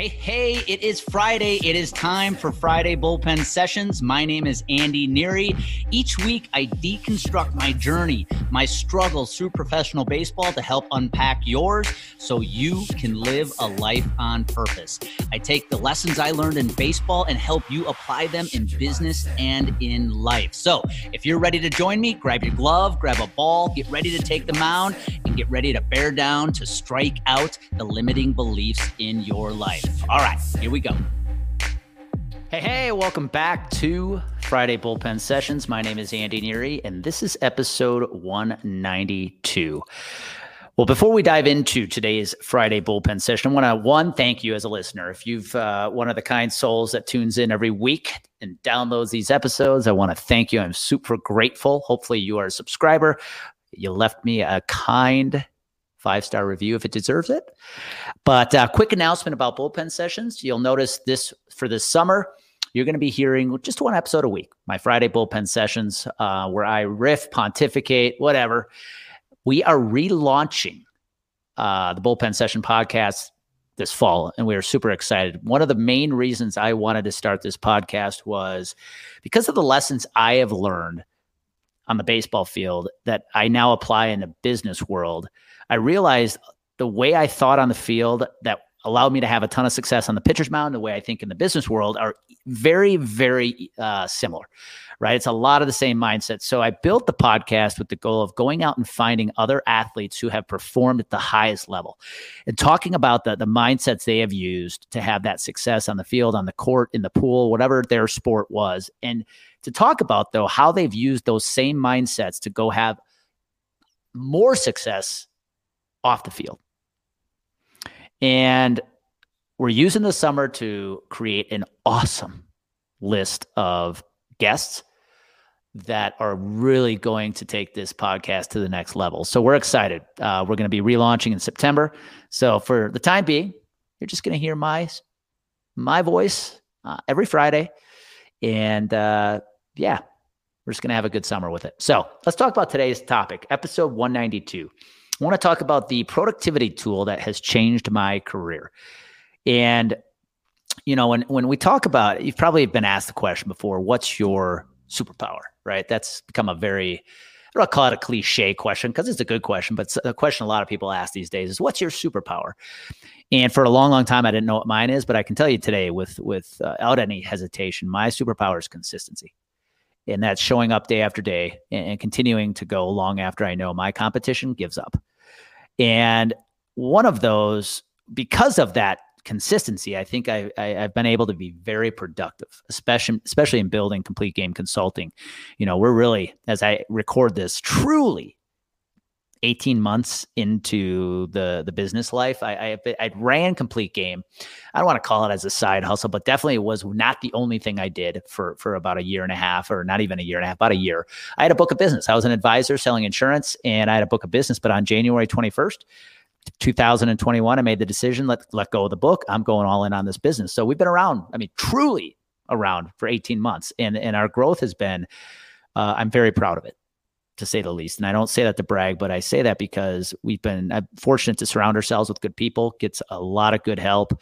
Hey, hey, it is Friday. It is time for Friday Bullpen Sessions. My name is Andy Neary. Each week, I deconstruct my journey, my struggles through professional baseball to help unpack yours so you can live a life on purpose. I take the lessons I learned in baseball and help you apply them in business and in life. So if you're ready to join me, grab your glove, grab a ball, get ready to take the mound, and get ready to bear down to strike out the limiting beliefs in your life. All right, here we go. Hey, hey, welcome back to Friday Bullpen Sessions. My name is Andy Neary, and this is episode 192. Well, before we dive into today's Friday bullpen session, I want to one thank you as a listener. If you've uh, one of the kind souls that tunes in every week and downloads these episodes, I want to thank you. I'm super grateful. Hopefully, you are a subscriber. You left me a kind five star review if it deserves it. But uh, quick announcement about bullpen sessions. You'll notice this for this summer. You're going to be hearing just one episode a week, my Friday bullpen sessions, uh, where I riff, pontificate, whatever. We are relaunching uh, the bullpen session podcast this fall, and we are super excited. One of the main reasons I wanted to start this podcast was because of the lessons I have learned on the baseball field that I now apply in the business world I realized the way I thought on the field that allowed me to have a ton of success on the pitcher's mound, the way I think in the business world are very, very uh, similar, right? It's a lot of the same mindset. So I built the podcast with the goal of going out and finding other athletes who have performed at the highest level and talking about the, the mindsets they have used to have that success on the field, on the court, in the pool, whatever their sport was. And to talk about, though, how they've used those same mindsets to go have more success off the field. And we're using the summer to create an awesome list of guests that are really going to take this podcast to the next level. So we're excited. Uh, we're going to be relaunching in September. So for the time being, you're just going to hear my my voice uh, every Friday, and uh, yeah, we're just going to have a good summer with it. So let's talk about today's topic, episode 192. I want to talk about the productivity tool that has changed my career. And you know, when when we talk about, it, you've probably been asked the question before, what's your superpower, right? That's become a very I don't call it a cliche question because it's a good question, but a question a lot of people ask these days is what's your superpower? And for a long, long time, I didn't know what mine is, but I can tell you today, with without uh, any hesitation, my superpower is consistency and that's showing up day after day and, and, continuing to go long after I know my competition gives up. And one of those, because of that consistency, I think I, I, have been able to be very productive, especially especially in building complete game consulting. You know, we're really, as I record this, truly 18 months into the the business life. I, I I ran complete game. I don't want to call it as a side hustle, but definitely it was not the only thing I did for for about a year and a half, or not even a year and a half, about a year. I had a book of business. I was an advisor selling insurance, and I had a book of business. But on January 21st. 2021, I made the decision let let go of the book. I'm going all in on this business. So we've been around. I mean, truly around for 18 months, and and our growth has been. Uh, I'm very proud of it to say the least. And I don't say that to brag, but I say that because we've been uh, fortunate to surround ourselves with good people, gets a lot of good help.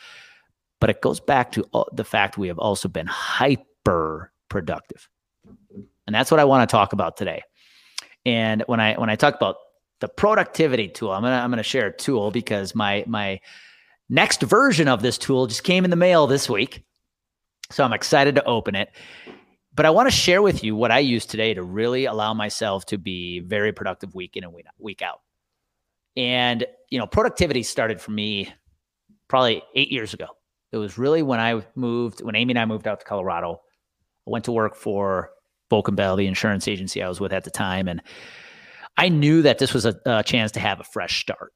But it goes back to the fact we have also been hyper productive. And that's what I want to talk about today. And when I when I talk about the productivity tool, I'm gonna I'm gonna share a tool because my my next version of this tool just came in the mail this week. So I'm excited to open it. But I want to share with you what I use today to really allow myself to be very productive week in and week out. And, you know, productivity started for me probably eight years ago. It was really when I moved, when Amy and I moved out to Colorado. I went to work for Volk and Bell, the insurance agency I was with at the time. And I knew that this was a, a chance to have a fresh start.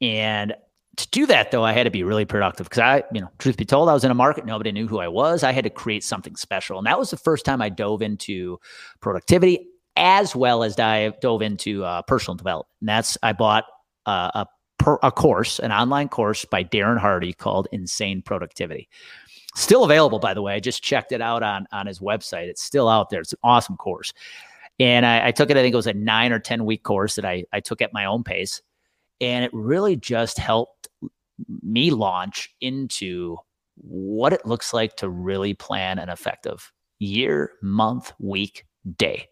And to do that though i had to be really productive because i you know truth be told i was in a market nobody knew who i was. I had to create something special and that was the first time i dove into productivity as well as dive, dove into uh, personal development and that's i bought uh, a, per, a course an online course by darren hardy called insane productivity. Still available by the way i just checked it out on on his website. It's still out there. It's an awesome course. And I, I took it i think it was a nine or ten week course that i i took at my own pace and it really just helped me launch into what it looks like to really plan an effective year, month, week, day.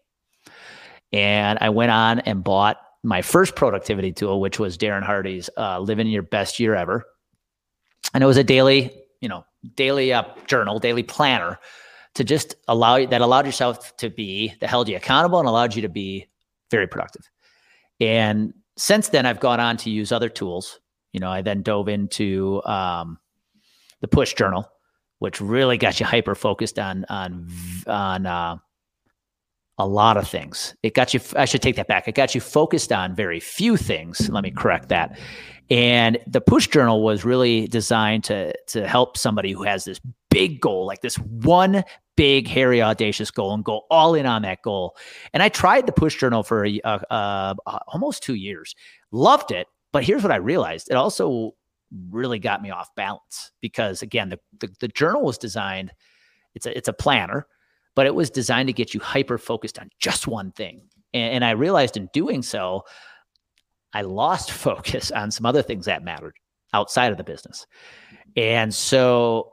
And I went on and bought my first productivity tool, which was Darren Hardy's uh, "Living Your Best Year Ever," and it was a daily, you know, daily uh, journal, daily planner to just allow you that allowed yourself to be that held you accountable and allowed you to be very productive. And since then, I've gone on to use other tools. You know, I then dove into um, the Push Journal, which really got you hyper focused on on on uh, a lot of things. It got you, I should take that back. It got you focused on very few things. Let me correct that. And the push journal was really designed to, to help somebody who has this big goal, like this one big, hairy, audacious goal, and go all in on that goal. And I tried the push journal for uh, uh, almost two years, loved it. But here's what I realized it also really got me off balance because, again, the, the, the journal was designed, it's a, it's a planner but it was designed to get you hyper focused on just one thing. And, and I realized in doing so, I lost focus on some other things that mattered outside of the business. And so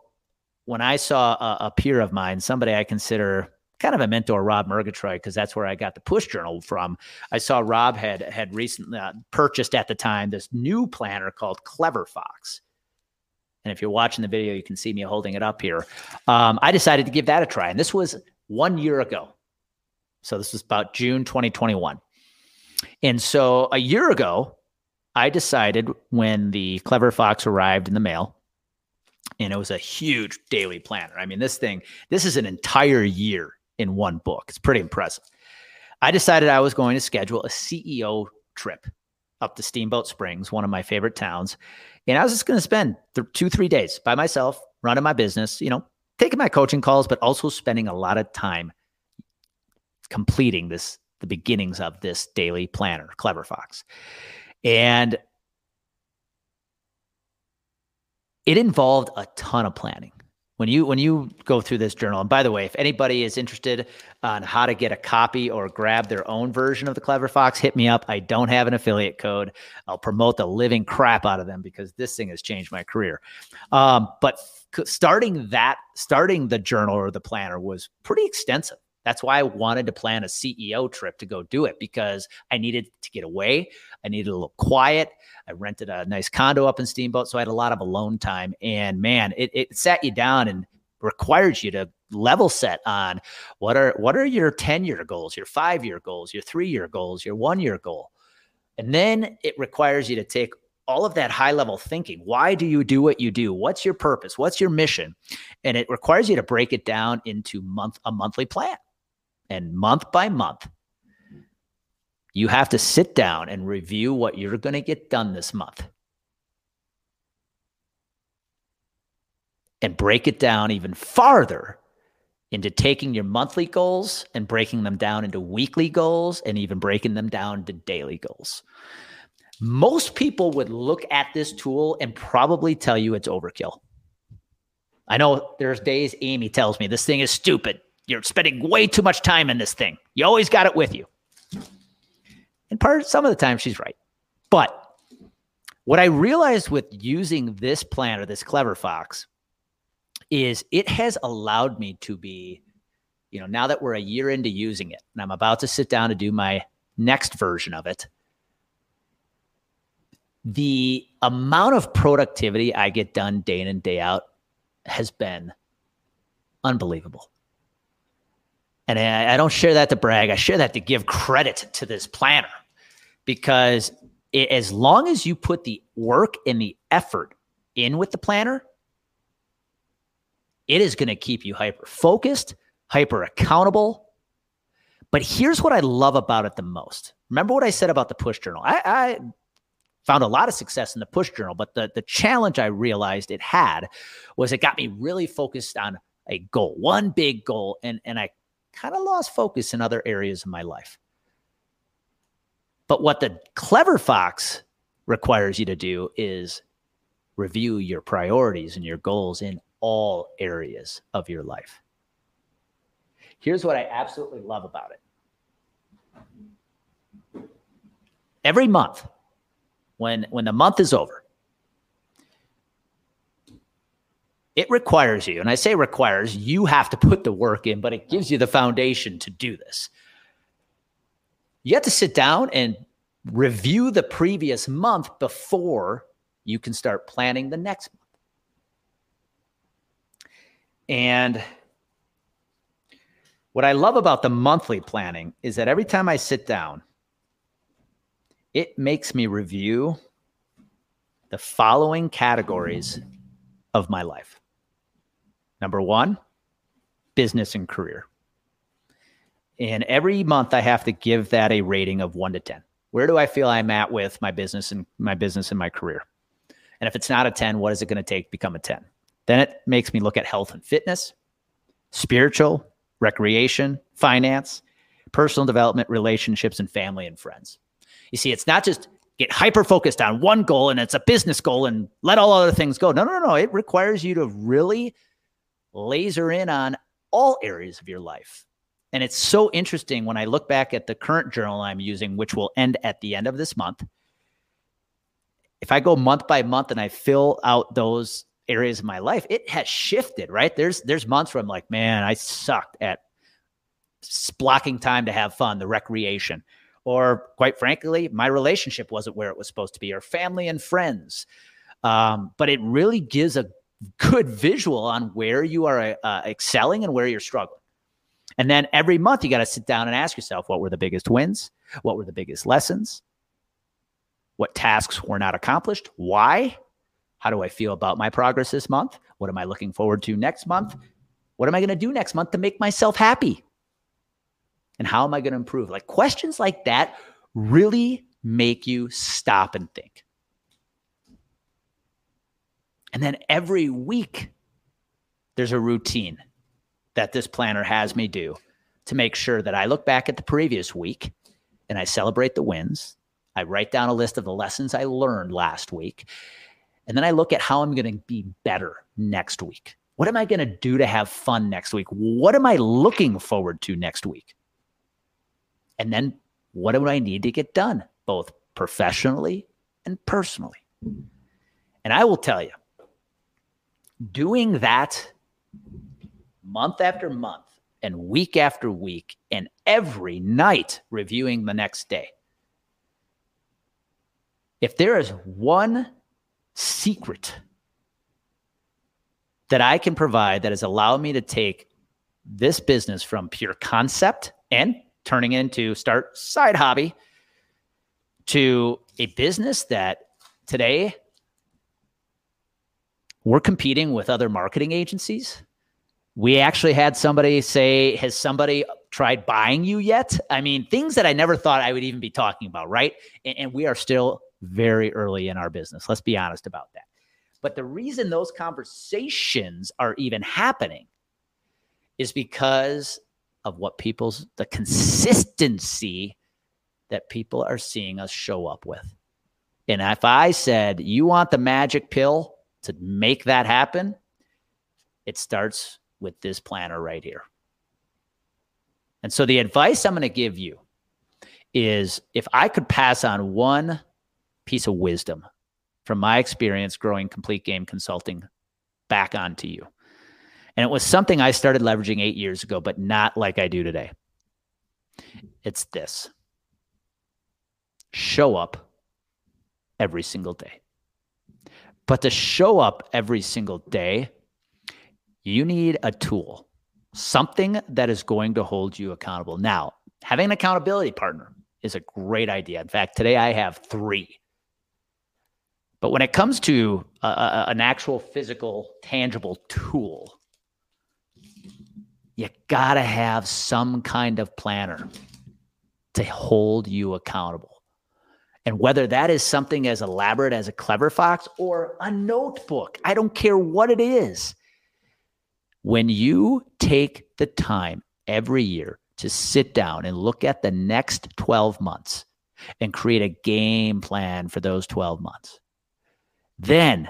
when I saw a, a peer of mine, somebody I consider kind of a mentor, Rob Murgatroyd, because that's where I got the push journal from. I saw Rob had had recently uh, purchased at the time this new planner called Clever Fox. And if you're watching the video, you can see me holding it up here. Um, I decided to give that a try. And this was one year ago. So this was about June 2021. And so a year ago, I decided when the Clever Fox arrived in the mail, and it was a huge daily planner. I mean, this thing, this is an entire year in one book. It's pretty impressive. I decided I was going to schedule a CEO trip up to Steamboat Springs, one of my favorite towns. And I was just going to spend th- two, three days by myself, running my business, you know, taking my coaching calls, but also spending a lot of time completing this, the beginnings of this daily planner, Clever Fox. And it involved a ton of planning when you when you go through this journal and by the way if anybody is interested on how to get a copy or grab their own version of the clever fox hit me up. I don't have an affiliate code. I'll promote the living crap out of them because this thing has changed my career. Um, but starting that starting the journal or the planner was pretty extensive that's why I wanted to plan a CEO trip to go do it because I needed to get away. I needed a little quiet. I rented a nice condo up in Steamboat. So I had a lot of alone time. And man, it, it sat you down and requires you to level set on what are what are your 10 year goals, your five year goals, your three year goals, your one year goal. And then it requires you to take all of that high level thinking. Why do you do what you do? What's your purpose? What's your mission? And it requires you to break it down into month a monthly plan. And month by month, you have to sit down and review what you're going to get done this month. And break it down even farther into taking your monthly goals and breaking them down into weekly goals and even breaking them down to daily goals. Most people would look at this tool and probably tell you it's overkill. I know there's days Amy tells me this thing is stupid. You're spending way too much time in this thing. You always got it with you. And part some of the time she's right. But what I realized with using this plan or this Clever Fox, is it has allowed me to be, you know, now that we're a year into using it and I'm about to sit down to do my next version of it, the amount of productivity I get done day in and day out has been unbelievable. And I, I don't share that to brag. I share that to give credit to this planner because it, as long as you put the work and the effort in with the planner, it is going to keep you hyper focused, hyper accountable. But here's what I love about it the most. Remember what I said about the push journal? I, I found a lot of success in the push journal, but the, the challenge I realized it had was it got me really focused on a goal, one big goal. And, and I kind of lost focus in other areas of my life. But what the clever fox requires you to do is review your priorities and your goals in all areas of your life. Here's what I absolutely love about it. Every month, when when the month is over, it requires you, and I say requires, you have to put the work in, but it gives you the foundation to do this. You have to sit down and review the previous month before you can start planning the next month. And what I love about the monthly planning is that every time I sit down, it makes me review the following categories of my life. Number one, business and career. And every month I have to give that a rating of one to 10. Where do I feel I'm at with my business and my business and my career? And if it's not a 10, what is it going to take to become a 10? Then it makes me look at health and fitness, spiritual, recreation, finance, personal development, relationships, and family and friends. You see, it's not just get hyper focused on one goal and it's a business goal and let all other things go. No, no, no. It requires you to really laser in on all areas of your life. And it's so interesting when I look back at the current journal I'm using, which will end at the end of this month. If I go month by month and I fill out those areas of my life, it has shifted, right? There's there's months where I'm like, man, I sucked at blocking time to have fun, the recreation. Or quite frankly, my relationship wasn't where it was supposed to be, or family and friends. Um, but it really gives a good visual on where you are uh, excelling and where you're struggling. And then every month, you got to sit down and ask yourself what were the biggest wins? What were the biggest lessons? What tasks were not accomplished? Why? How do I feel about my progress this month? What am I looking forward to next month? What am I going to do next month to make myself happy? And how am I going to improve? Like questions like that really make you stop and think. And then every week, there's a routine that this planner has me do to make sure that I look back at the previous week and I celebrate the wins. I write down a list of the lessons I learned last week. And then I look at how I'm going to be better next week. What am I going to do to have fun next week? What am I looking forward to next week? And then what do I need to get done, both professionally and personally? And I will tell you, doing that month after month and week after week and every night reviewing the next day. If there is one secret that I can provide that has allowed me to take this business from pure concept and turning into start side hobby to a business that today we're competing with other marketing agencies. We actually had somebody say, Has somebody tried buying you yet? I mean, things that I never thought I would even be talking about, right? And, and we are still very early in our business. Let's be honest about that. But the reason those conversations are even happening is because of what people's the consistency that people are seeing us show up with. And if I said, you want the magic pill to make that happen, it starts with this planner right here. And so the advice I'm going to give you is if I could pass on one piece of wisdom from my experience growing complete game consulting back onto you. And it was something I started leveraging eight years ago, but not like I do today. It's this show up every single day. But to show up every single day, you need a tool, something that is going to hold you accountable. Now, having an accountability partner is a great idea. In fact, today I have three. But when it comes to a, a, an actual physical, tangible tool, you got to have some kind of planner to hold you accountable. And whether that is something as elaborate as a Clever Fox or a notebook, I don't care what it is. When you take the time every year to sit down and look at the next 12 months and create a game plan for those 12 months, then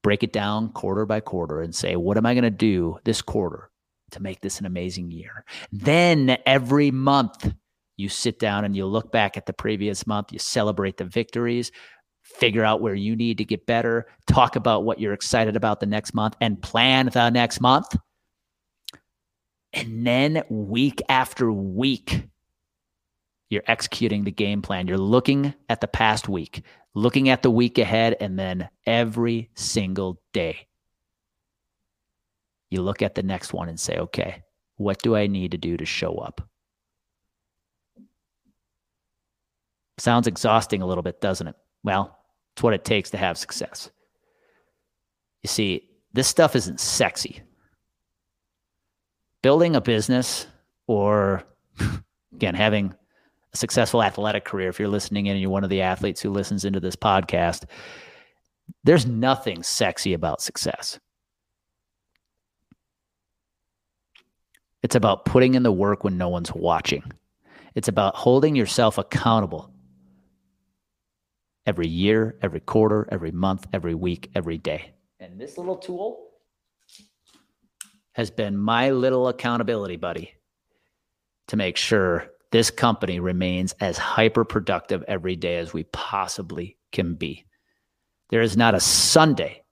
break it down quarter by quarter and say, what am I going to do this quarter to make this an amazing year? Then every month, you sit down and you look back at the previous month, you celebrate the victories, figure out where you need to get better, talk about what you're excited about the next month, and plan the next month. And then week after week, you're executing the game plan. You're looking at the past week, looking at the week ahead, and then every single day, you look at the next one and say, okay, what do I need to do to show up? Sounds exhausting a little bit, doesn't it? Well, it's what it takes to have success. You see, this stuff isn't sexy. Building a business or, again, having a successful athletic career, if you're listening in and you're one of the athletes who listens into this podcast, there's nothing sexy about success. It's about putting in the work when no one's watching. It's about holding yourself accountable every year, every quarter, every month, every week, every day. And this little tool has been my little accountability buddy to make sure this company remains as hyper productive every day as we possibly can be. There is not a Sunday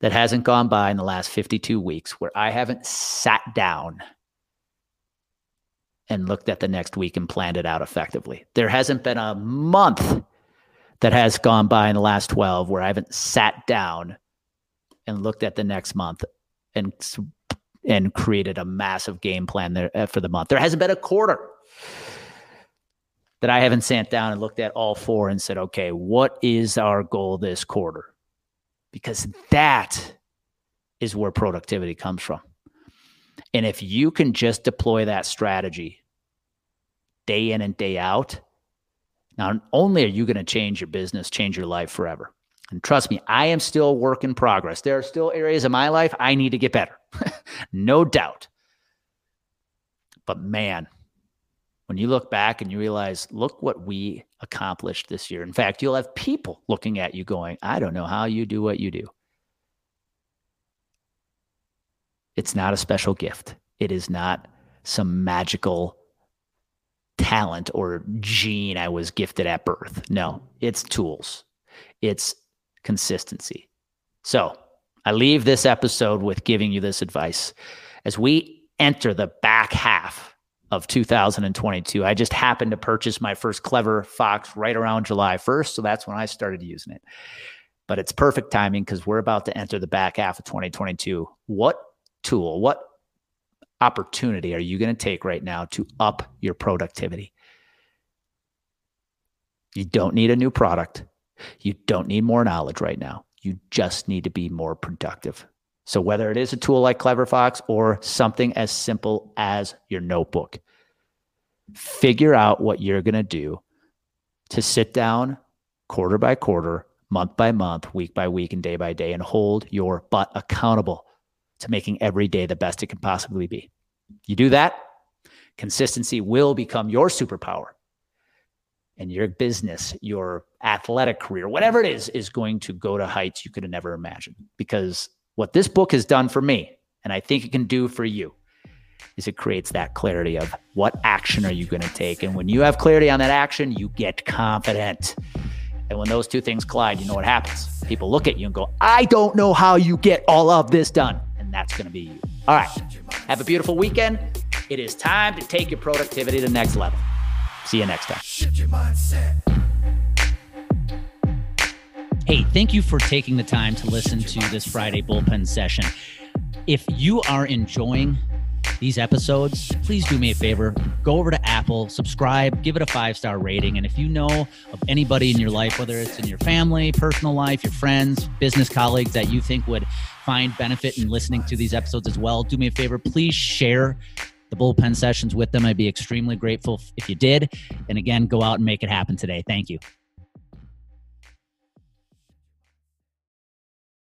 that hasn't gone by in the last 52 weeks where I haven't sat down and looked at the next week and planned it out effectively. There hasn't been a month that has gone by in the last 12 where I haven't sat down and looked at the next month and and created a massive game plan there uh, for the month. There hasn't been a quarter that I haven't sat down and looked at all four and said, okay, what is our goal this quarter? Because that is where productivity comes from. And if you can just deploy that strategy day in and day out, not only are you going to change your business, change your life forever. And trust me, I am still work in progress. There are still areas of my life I need to get better, no doubt. But man, when you look back and you realize, look what we accomplished this year. In fact, you'll have people looking at you going, I don't know how you do what you do. It's not a special gift. It is not some magical talent or gene I was gifted at birth. No, it's tools, it's consistency. So I leave this episode with giving you this advice. As we enter the back half of 2022, I just happened to purchase my first Clever Fox right around July 1st. So that's when I started using it. But it's perfect timing because we're about to enter the back half of 2022. What tool, what opportunity are you going to take right now to up your productivity? You don't need a new product. You don't need more knowledge right now. You just need to be more productive. So, whether it is a tool like CleverFox or something as simple as your notebook, figure out what you're going to do to sit down quarter by quarter, month by month, week by week, and day by day and hold your butt accountable to making every day the best it can possibly be. You do that, consistency will become your superpower. And your business, your athletic career, whatever it is, is going to go to heights you could have never imagined. Because what this book has done for me, and I think it can do for you, is it creates that clarity of what action are you going to take. And when you have clarity on that action, you get confident. And when those two things collide, you know what happens. People look at you and go, I don't know how you get all of this done. That's going to be you. All right. Have a beautiful weekend. It is time to take your productivity to the next level. See you next time. Hey, thank you for taking the time to listen to this Friday bullpen session. If you are enjoying these episodes, please do me a favor. Go over to Apple, subscribe, give it a five star rating. And if you know of anybody in your life, whether it's in your family, personal life, your friends, business colleagues that you think would find benefit in listening to these episodes as well, do me a favor. Please share the bullpen sessions with them. I'd be extremely grateful if you did. And again, go out and make it happen today. Thank you.